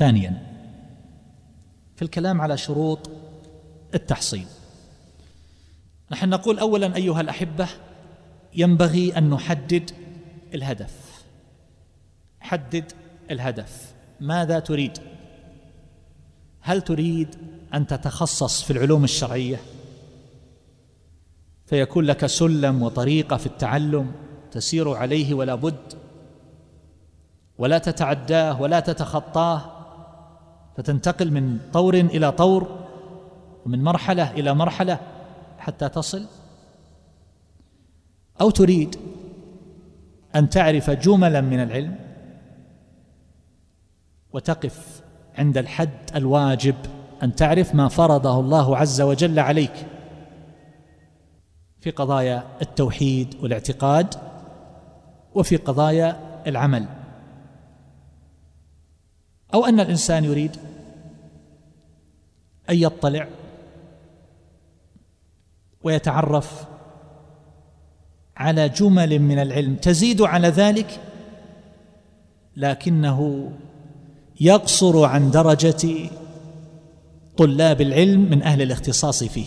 ثانيا في الكلام على شروط التحصيل. نحن نقول اولا أيها الأحبة ينبغي أن نحدد الهدف. حدد الهدف. ماذا تريد؟ هل تريد أن تتخصص في العلوم الشرعية؟ فيكون لك سلم وطريقة في التعلم تسير عليه ولا بد ولا تتعداه ولا تتخطاه فتنتقل من طور إلى طور ومن مرحلة إلى مرحلة حتى تصل. أو تريد أن تعرف جملا من العلم وتقف عند الحد الواجب أن تعرف ما فرضه الله عز وجل عليك في قضايا التوحيد والاعتقاد وفي قضايا العمل. أو أن الإنسان يريد أن يطلع ويتعرف على جمل من العلم تزيد على ذلك لكنه يقصر عن درجة طلاب العلم من أهل الاختصاص فيه.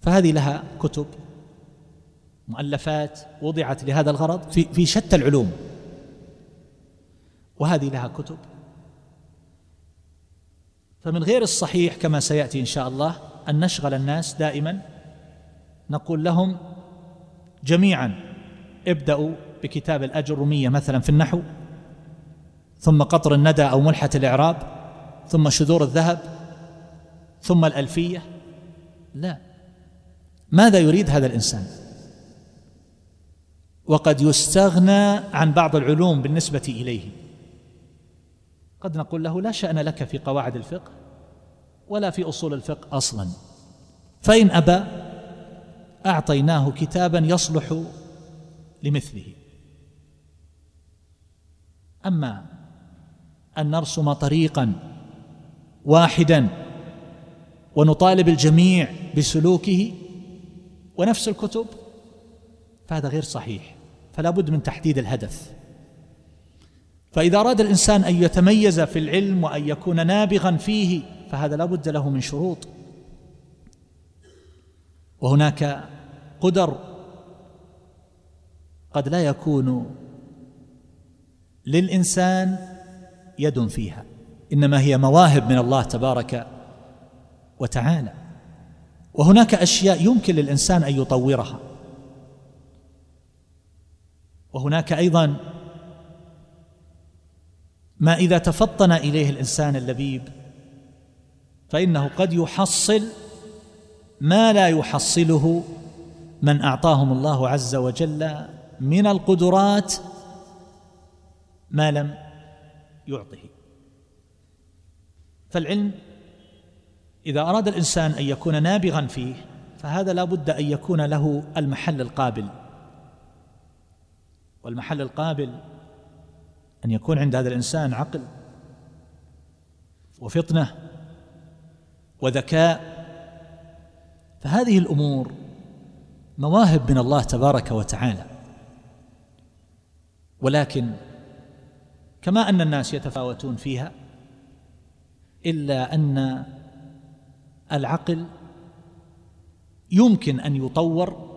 فهذه لها كتب مؤلفات وضعت لهذا الغرض في في شتى العلوم. وهذه لها كتب. فمن غير الصحيح كما سيأتي إن شاء الله أن نشغل الناس دائما نقول لهم جميعا ابدأوا بكتاب الاجرميه مثلا في النحو ثم قطر الندى أو ملحة الإعراب ثم شذور الذهب ثم الألفية. لا. ماذا يريد هذا الإنسان؟ وقد يستغنى عن بعض العلوم بالنسبة إليه. قد نقول له لا شأن لك في قواعد الفقه ولا في أصول الفقه أصلا. فإن أبى أعطيناه كتابا يصلح لمثله. أما أن نرسم طريقا واحدا ونطالب الجميع بسلوكه ونفس الكتب فهذا غير صحيح. فلا بد من تحديد الهدف. فإذا أراد الإنسان أن يتميز في العلم وأن يكون نابغا فيه فهذا لا بد له من شروط. وهناك قدر قد لا يكون للإنسان يد فيها إنما هي مواهب من الله تبارك وتعالى. وهناك أشياء يمكن للإنسان أن يطورها. وهناك أيضا ما إذا تفطن إليه الإنسان اللبيب فإنه قد يحصل ما لا يحصله من أعطاهم الله عز وجل من القدرات ما لم يعطه. فالعلم إذا أراد الإنسان أن يكون نابغا فيه فهذا لا بد أن يكون له المحل القابل. والمحل القابل أن يكون عند هذا الإنسان عقل وفطنة وذكاء. فهذه الأمور مواهب من الله تبارك وتعالى. ولكن كما أن الناس يتفاوتون فيها إلا أن العقل يمكن أن يطور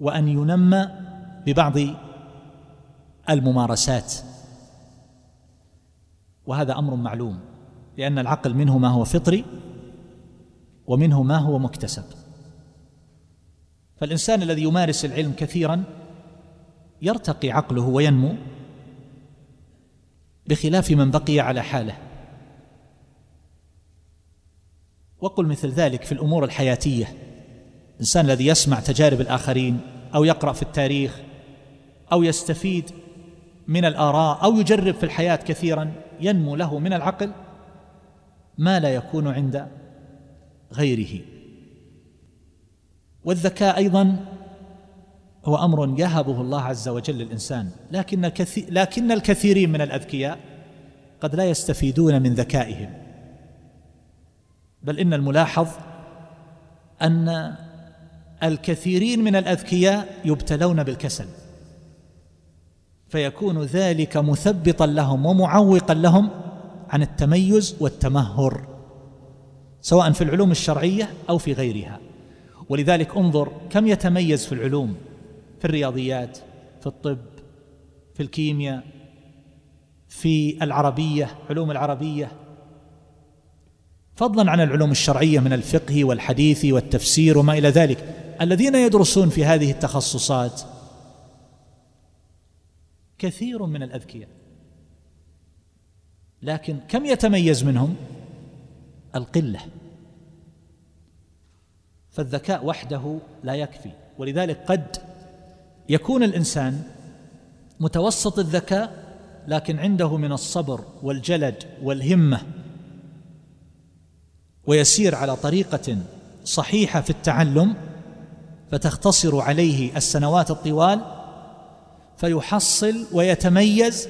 وأن ينمى ببعض الممارسات. وهذا أمر معلوم لأن العقل منه ما هو فطري ومنه ما هو مكتسب. فالإنسان الذي يمارس العلم كثيرا يرتقي عقله وينمو بخلاف من بقي على حاله. وقل مثل ذلك في الأمور الحياتية. الانسان الذي يسمع تجارب الآخرين أو يقرأ في التاريخ أو يستفيد من الآراء أو يجرب في الحياة كثيرا ينمو له من العقل ما لا يكون عند غيره. والذكاء أيضا هو أمر يهبه الله عز وجل للإنسان لكن الكثير لكن الكثيرين من الأذكياء قد لا يستفيدون من ذكائهم. بل إن الملاحظ أن الكثيرين من الأذكياء يبتلون بالكسل. فيكون ذلك مثبطا لهم ومعوقا لهم عن التميز والتمهر سواء في العلوم الشرعية أو في غيرها. ولذلك انظر كم يتميز في العلوم في الرياضيات في الطب في الكيمياء في العربية علوم العربية. فضلا عن العلوم الشرعية من الفقه والحديث والتفسير وما إلى ذلك الذين يدرسون في هذه التخصصات كثير من الأذكياء. لكن كم يتميز منهم؟ القلة. فالذكاء وحده لا يكفي. ولذلك قد يكون الإنسان متوسط الذكاء لكن عنده من الصبر والجلد والهمة ويسير على طريقة صحيحة في التعلم فتختصر عليه السنوات الطوال فيحصل ويتميز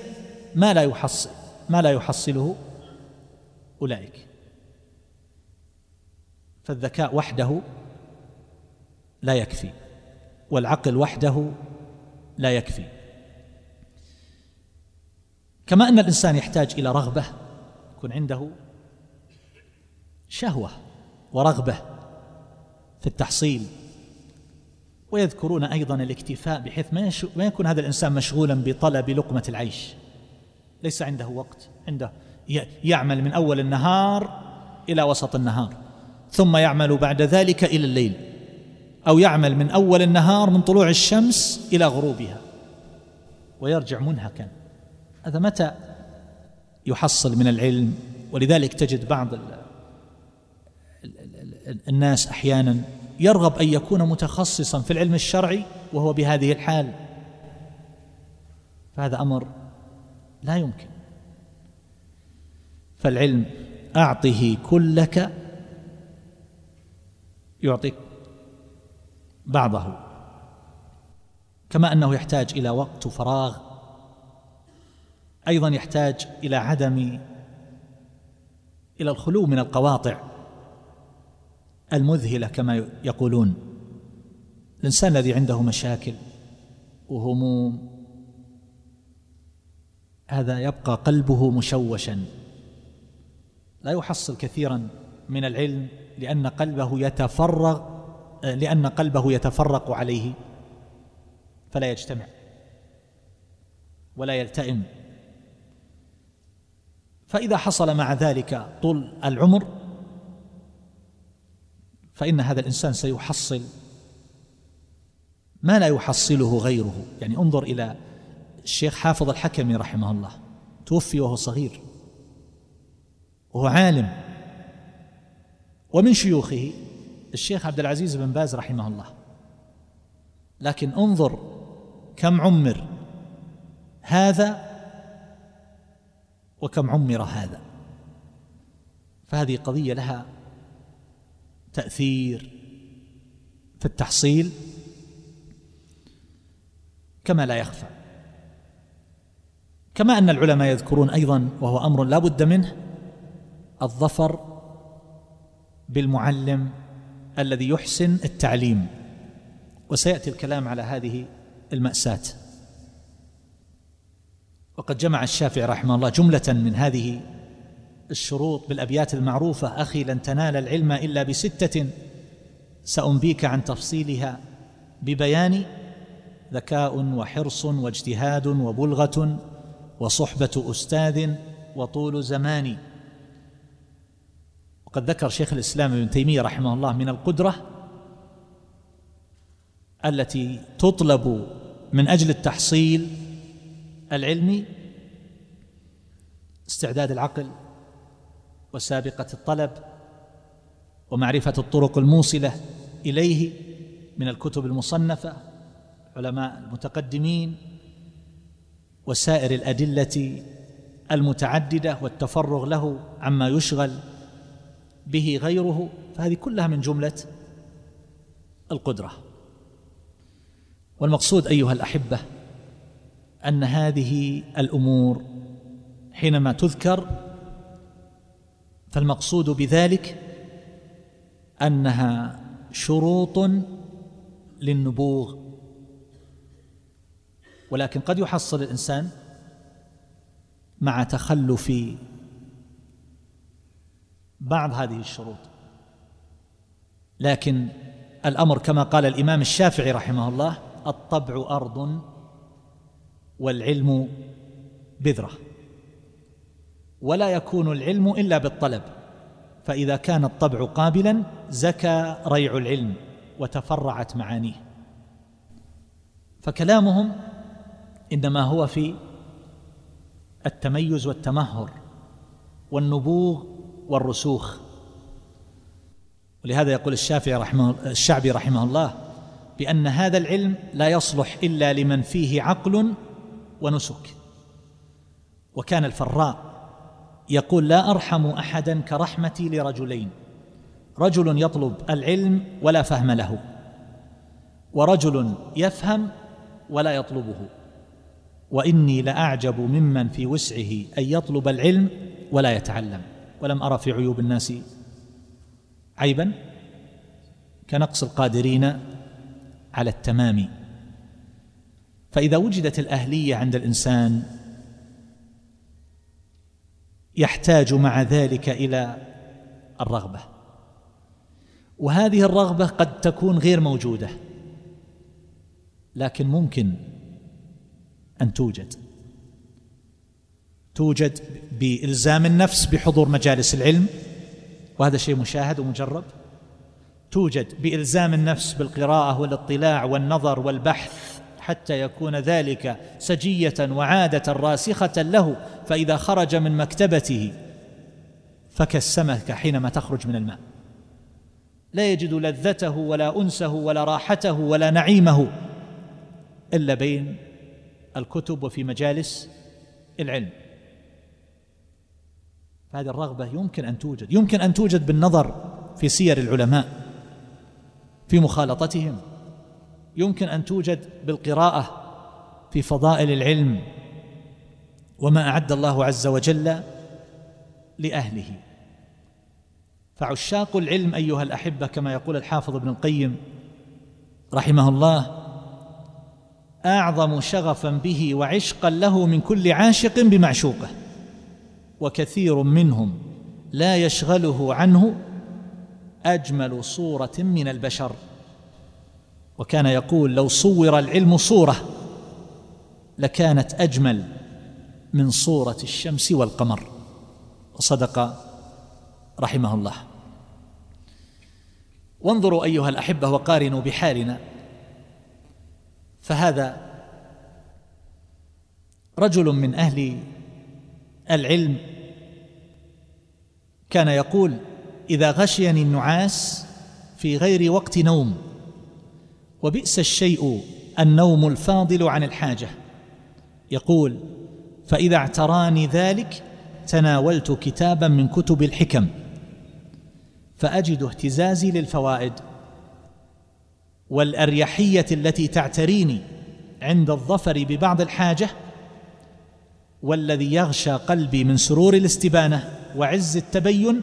ما لا يحصل. ما لا يحصله أولئك. فالذكاء وحده لا يكفي والعقل وحده لا يكفي. كما أن الإنسان يحتاج إلى رغبة يكون عنده شهوة ورغبة في التحصيل ويذكرون أيضا الاكتفاء بحيث ما يكون هذا الإنسان مشغولا بطلب لقمة العيش. ليس عنده وقت عنده يعمل من أول النهار إلى وسط النهار ثم يعمل بعد ذلك إلى الليل أو يعمل من أول النهار من طلوع الشمس إلى غروبها ويرجع منهكا. هذا متى يحصل من العلم؟ ولذلك تجد بعض الناس أحيانا يرغب أن يكون متخصصا في العلم الشرعي وهو بهذه الحال. فهذا أمر لا يمكن. فالعلم أعطه كلك يعطيك بعضه كما أنه يحتاج إلى وقت فراغ أيضا يحتاج إلى عدم إلى الخلو من القواطع. المذهلة كما يقولون. الإنسان الذي عنده مشاكل وهموم هذا يبقى قلبه مشوشا. لا يحصل كثيرا من العلم لأن قلبه يتفرغ لأن قلبه يتفرق عليه. فلا يجتمع ولا يلتئم. فإذا حصل مع ذلك طول العمر فإن هذا الإنسان سيحصل ما لا يحصله غيره. يعني انظر إلى الشيخ حافظ الحكمي رحمه الله توفي وهو صغير وهو عالم. ومن شيوخه الشيخ عبد العزيز بن باز رحمه الله. لكن انظر كم عمر هذا وكم عمر هذا. فهذه قضية لها تأثير في التحصيل كما لا يخفى. كما أن العلماء يذكرون أيضا وهو أمر لا بد منه الظفر بالمعلم الذي يحسن التعليم. وسيأتي الكلام على هذه المأساة. وقد جمع الشافعي رحمه الله جملة من هذه الشروط بالأبيات المعروفة أخي لن تنال العلم إلا بستة سأنبيك عن تفصيلها ببيان ذكاء وحرص واجتهاد وبلغة وصحبة أستاذ وطول زمان. وقد ذكر شيخ الإسلام ابن تيمية رحمه الله من القدرة التي تطلب من أجل التحصيل العلمي استعداد العقل وسابقة الطلب ومعرفة الطرق الموصلة إليه من الكتب المصنفة علماء المتقدمين وسائر الأدلة المتعددة والتفرغ له عما يشغل به غيره فهذه كلها من جملة القدرة. والمقصود أيها الأحبة أن هذه الأمور حينما تذكر فالمقصود بذلك أنها شروط للنبوغ. ولكن قد يحصل الإنسان مع تخلف بعض هذه الشروط. لكن الأمر كما قال الإمام الشافعي رحمه الله الطبع أرض والعلم بذرة. ولا يكون العلم إلا بالطلب. فإذا كان الطبع قابلا زكى ريع العلم وتفرعت معانيه. فكلامهم إنما هو في التميز والتمهر والنبوغ والرسوخ. ولهذا يقول الشافعي رحمه الشعبي رحمه الله بأن هذا العلم لا يصلح إلا لمن فيه عقل ونسك. وكان الفراء يقول لا أرحم أحدا كرحمتي لرجلين. رجل يطلب العلم ولا فهم له ورجل يفهم ولا يطلبه. وإني لأعجب ممن في وسعه أن يطلب العلم ولا يتعلم. ولم أرى في عيوب الناس عيبا. كنقص القادرين على التمام. فإذا وجدت الأهلية عند الإنسان يحتاج مع ذلك إلى الرغبة. وهذه الرغبة قد تكون غير موجودة لكن ممكن أن توجد. توجد بإلزام النفس بحضور مجالس العلم وهذا شيء مشاهد ومجرب. توجد بإلزام النفس بالقراءة والاطلاع والنظر والبحث حتى يكون ذلك سجية وعادة راسخة له فإذا خرج من مكتبته فكالسمكه حينما تخرج من الماء. لا يجد لذته ولا أنسه ولا راحته ولا نعيمه إلا بين الكتب وفي مجالس العلم. فهذه الرغبة يمكن أن توجد يمكن أن توجد بالنظر في سير العلماء في مخالطتهم. يمكن أن توجد بالقراءة في فضائل العلم وما أعد الله عز وجل لأهله. فعشاق العلم أيها الأحبة كما يقول الحافظ ابن القيم رحمه الله أعظم شغفا به وعشقا له من كل عاشق بمعشوقه وكثير منهم لا يشغله عنه أجمل صورة من البشر. وكان يقول لو صور العلم صورة لكانت أجمل من صورة الشمس والقمر. وصدق رحمه الله. وانظروا أيها الأحبة وقارنوا بحالنا. فهذا رجل من أهل العلم كان يقول إذا غشيني النعاس في غير وقت نوم وبئس الشيء النوم الفاضل عن الحاجة. يقول فإذا اعتراني ذلك تناولت كتابا من كتب الحكم. فأجد اهتزازي للفوائد والأريحية التي تعتريني عند الظفر ببعض الحاجة والذي يغشى قلبي من سرور الاستبانة وعز التبين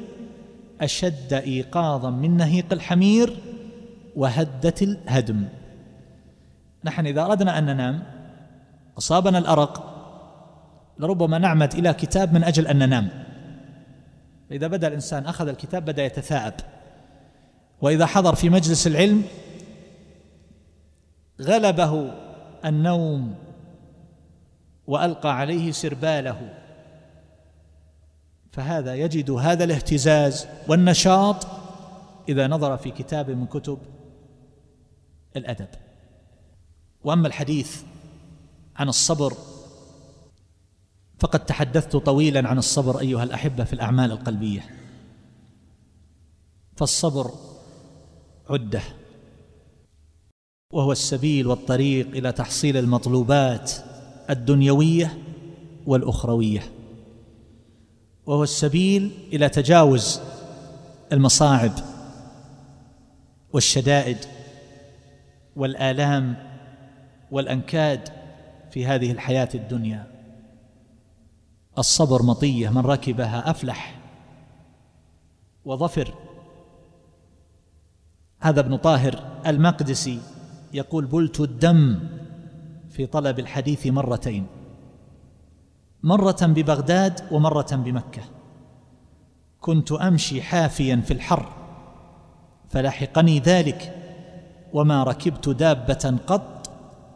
أشد إيقاظا من نهيق الحمير وهده الهدم. نحن إذا أردنا أن ننام أصابنا الأرق لربما نعمد إلى كتاب من أجل أن ننام. فاذا بدأ الإنسان أخذ الكتاب بدأ يتثاءب. وإذا حضر في مجلس العلم غلبه النوم وألقى عليه سرباله. فهذا يجد هذا الاهتزاز والنشاط إذا نظر في كتاب من كتب الأدب. وأما الحديث عن الصبر فقد تحدثت طويلا عن الصبر أيها الأحبة في الأعمال القلبية. فالصبر عدة وهو السبيل والطريق إلى تحصيل المطلوبات الدنيوية والأخروية. وهو السبيل إلى تجاوز المصاعب والشدائد والآلام والأنكاد في هذه الحياة الدنيا. الصبر مطية من ركبها أفلح وظفر. هذا ابن طاهر المقدسي يقول بلت الدم في طلب الحديث مرتين مرة ببغداد ومرة بمكة. كنت أمشي حافيا في الحر فلحقني ذلك وما ركبت دابة قط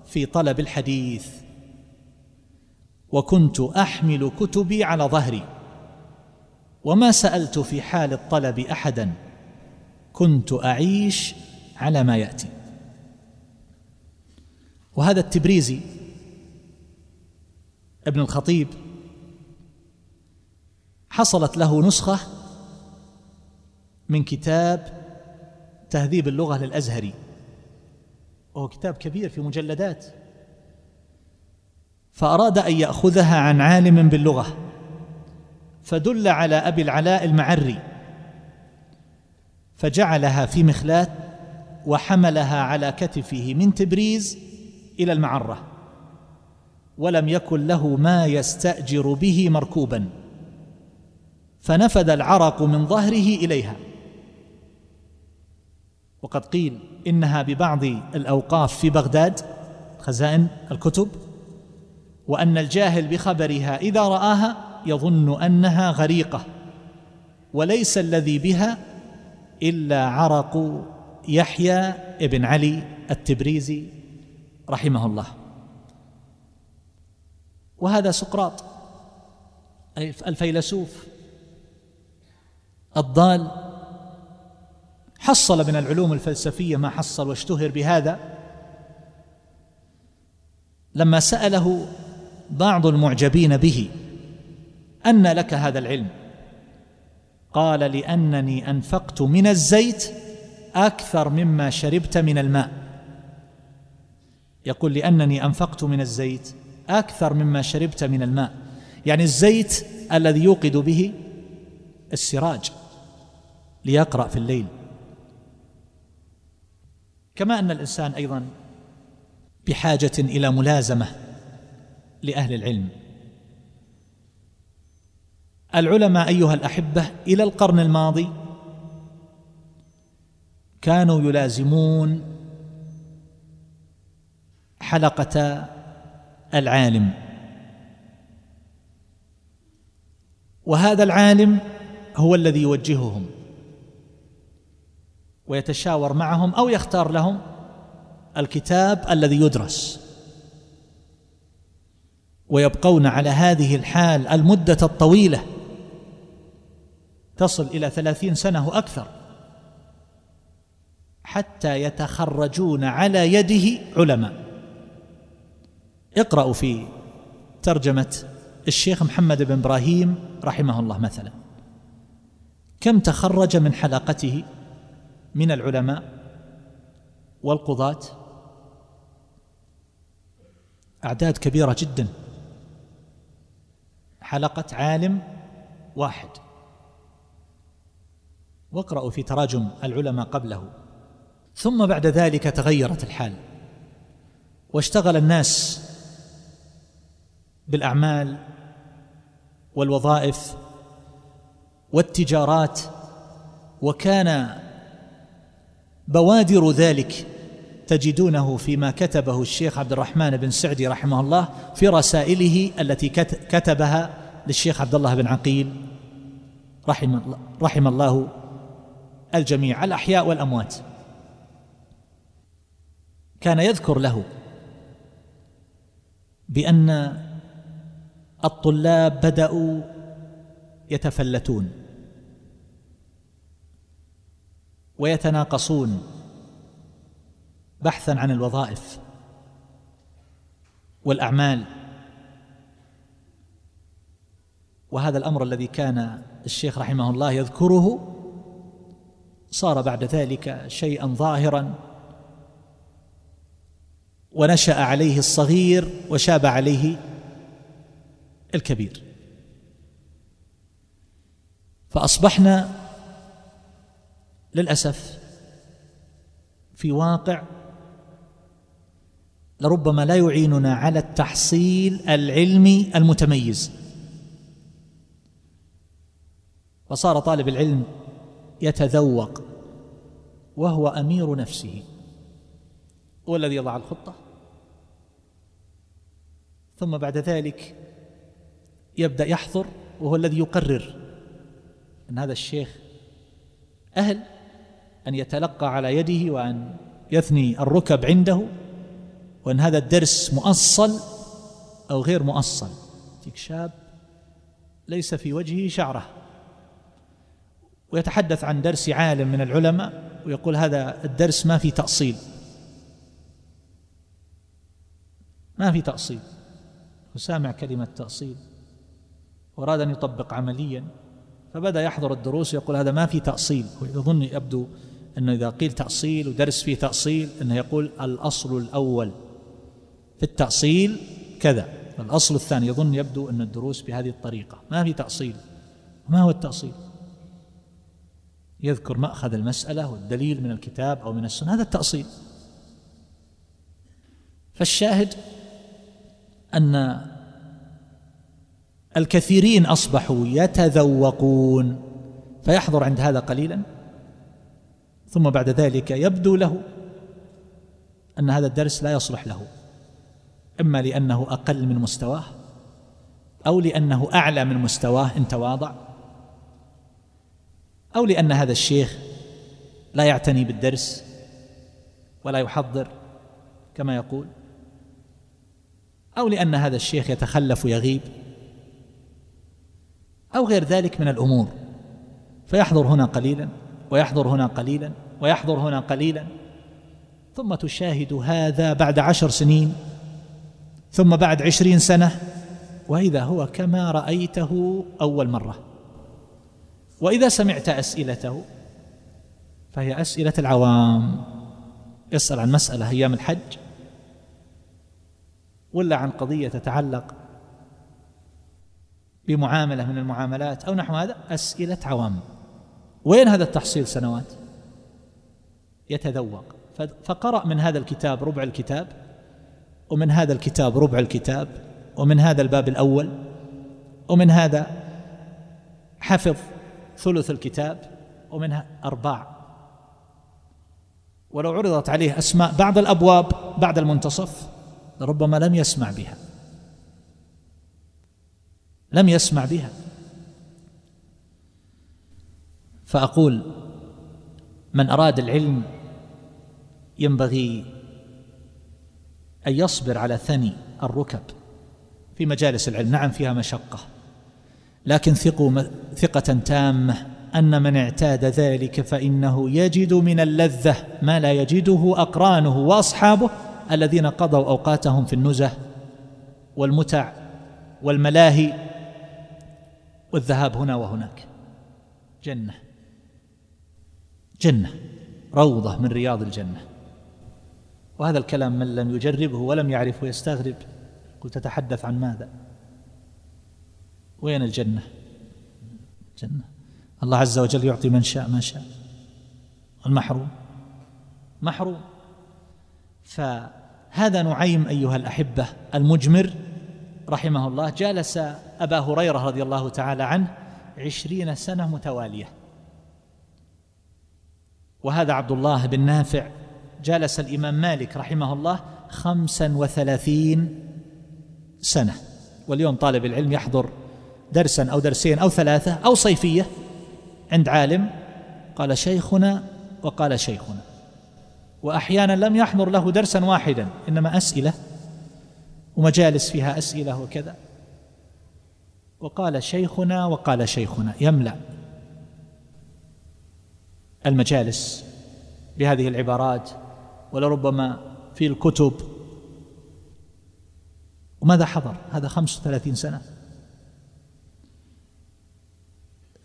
في طلب الحديث. وكنت أحمل كتبي على ظهري. وما سألت في حال الطلب احدا. كنت أعيش على ما يأتي. وهذا التبريزي ابن الخطيب حصلت له نسخة من كتاب تهذيب اللغة للأزهري. وهو كتاب كبير في مجلدات. فأراد أن يأخذها عن عالم باللغة. فدل على أبي العلاء المعري. فجعلها في مخلات وحملها على كتفه من تبريز إلى المعرة. ولم يكن له ما يستأجر به مركوبا. فنفد العرق من ظهره إليها. وقد قيل إنها ببعض الأوقاف في بغداد خزائن الكتب وأن الجاهل بخبرها إذا رآها يظن أنها غريقة وليس الذي بها إلا عرق يحيى ابن علي التبريزي رحمه الله. وهذا سقراط الفيلسوف الضال حصل من العلوم الفلسفية ما حصل واشتهر بهذا. لما سأله بعض المعجبين به أن لك هذا العلم. قال لأنني أنفقت من الزيت أكثر مما شربت من الماء. يقول لأنني أنفقت من الزيت أكثر مما شربت من الماء. يعني الزيت الذي يوقد به السراج ليقرأ في الليل. كما أن الإنسان أيضا بحاجة إلى ملازمة لأهل العلم. العلماء أيها الأحبة إلى القرن الماضي كانوا يلازمون حلقة العالم. وهذا العالم هو الذي يوجههم. ويتشاور معهم أو يختار لهم الكتاب الذي يدرس. ويبقون على هذه الحال المدة الطويلة تصل إلى ثلاثين سنة وأكثر حتى يتخرجون على يده علماء. اقرأوا في ترجمة الشيخ محمد بن إبراهيم رحمه الله مثلا. كم تخرج من حلقته؟ من العلماء والقضاة أعداد كبيرة جدا. حلقة عالم واحد. واقرأوا في تراجم العلماء قبله. ثم بعد ذلك تغيرت الحال. واشتغل الناس بالأعمال والوظائف والتجارات وكان بوادر ذلك تجدونه فيما كتبه الشيخ عبد الرحمن بن سعدي رحمه الله في رسائله التي كتبها للشيخ عبد الله بن عقيل رحم, رحم الله الجميع الأحياء والأموات. كان يذكر له بأن الطلاب بدأوا يتفلتون. ويتناقصون بحثا عن الوظائف والأعمال. وهذا الأمر الذي كان الشيخ رحمه الله يذكره صار بعد ذلك شيئا ظاهرا ونشأ عليه الصغير وشاب عليه الكبير. فأصبحنا للأسف في واقع لربما لا يعيننا على التحصيل العلمي المتميز. فصار طالب العلم يتذوق وهو أمير نفسه. هو الذي يضع الخطة. ثم بعد ذلك يبدأ يحضر وهو الذي يقرر أن هذا الشيخ أهل أن يتلقى على يده وأن يثني الركب عنده وأن هذا الدرس مؤصل أو غير مؤصل. تيك شاب ليس في وجهه شعرة. ويتحدث عن درس عالم من العلماء ويقول هذا الدرس ما في تأصيل. ما في تأصيل. وسامع كلمة تأصيل. وأراد أن يطبق عمليا. فبدأ يحضر الدروس ويقول هذا ما في تأصيل. ويظن يبدو أنه إذا قيل تأصيل ودرس فيه تأصيل أنه يقول الأصل الأول. في التأصيل كذا الأصل الثاني يظن يبدو أن الدروس بهذه الطريقة. ما في تأصيل. ما هو التأصيل؟ يذكر مأخذ المسألة والدليل من الكتاب أو من السنة. هذا التأصيل. فالشاهد أن الكثيرين أصبحوا يتذوقون. فيحضر عند هذا قليلا؟ ثم بعد ذلك يبدو له أن هذا الدرس لا يصلح له إما لأنه أقل من مستواه أو لأنه أعلى من مستواه إن تواضع أو لأن هذا الشيخ لا يعتني بالدرس ولا يحضر كما يقول أو لأن هذا الشيخ يتخلف ويغيب أو غير ذلك من الأمور فيحضر هنا قليلا ويحضر هنا قليلا. ويحضر هنا قليلا. ثم تشاهد هذا بعد عشر سنين ثم بعد عشرين سنة وإذا هو كما رأيته أول مرة. وإذا سمعت أسئلته فهي أسئلة العوام. يسأل عن مسألة أيام الحج ولا عن قضية تتعلق بمعاملة من المعاملات أو نحو هذا أسئلة عوام. وين هذا التحصيل سنوات؟ يتذوق. فقرأ من هذا الكتاب ربع الكتاب ومن هذا الكتاب ربع الكتاب ومن هذا الباب الأول ومن هذا حفظ ثلث الكتاب ومنها أرباع. ولو عرضت عليه أسماء بعض الأبواب بعد المنتصف لربما لم يسمع بها. لم يسمع بها. فأقول من أراد العلم ينبغي أن يصبر على ثني الركب في مجالس العلم. نعم فيها مشقة. لكن ثقوا ثقة تامة أن من اعتاد ذلك فإنه يجد من اللذة ما لا يجده أقرانه وأصحابه الذين قضوا أوقاتهم في النزه والمتع والملاهي والذهاب هنا وهناك. جنة. جنة. روضة من رياض الجنة. وهذا الكلام من لم يجربه ولم يعرفه يستغرب. قلت تتحدث عن ماذا؟ وين الجنة؟ جنة. الله عز وجل يعطي من شاء ما شاء. المحروم. محروم. فهذا نعيم أيها الأحبة المجمر رحمه الله. جالس أبا هريرة رضي الله تعالى عنه عشرين سنة متوالية. وهذا عبد الله بن نافع جالس الإمام مالك رحمه الله خمسا وثلاثين سنة. واليوم طالب العلم يحضر درسا أو درسين أو ثلاثة أو صيفية عند عالم. قال شيخنا وقال شيخنا. وأحيانا لم يحضر له درسا واحدا إنما أسئلة ومجالس فيها أسئلة وكذا. وقال شيخنا وقال شيخنا. يملأ المجالس بهذه العبارات ولربما في الكتب. وماذا حضر؟ هذا خمس وثلاثين سنة.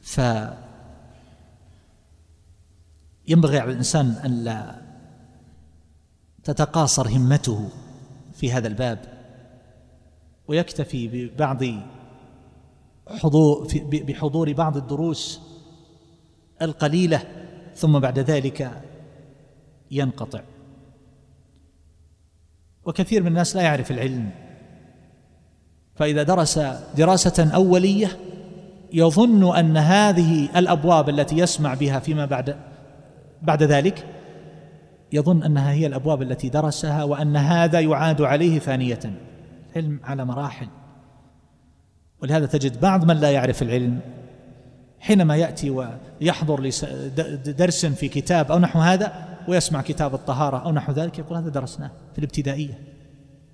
ف ينبغي على الإنسان أن لا تتقاصر همته في هذا الباب. ويكتفي ببعض حضور بحضور بعض الدروس القليلة ثم بعد ذلك ينقطع. وكثير من الناس لا يعرف العلم. فإذا درس دراسة أولية يظن أن هذه الأبواب التي يسمع بها فيما بعد بعد ذلك يظن أنها هي الأبواب التي درسها وأن هذا يعاد عليه ثانية علم على مراحل. ولهذا تجد بعض من لا يعرف العلم حينما يأتي ويحضر درس في كتاب أو نحو هذا ويسمع كتاب الطهارة أو نحو ذلك يقول هذا درسناه في الابتدائية.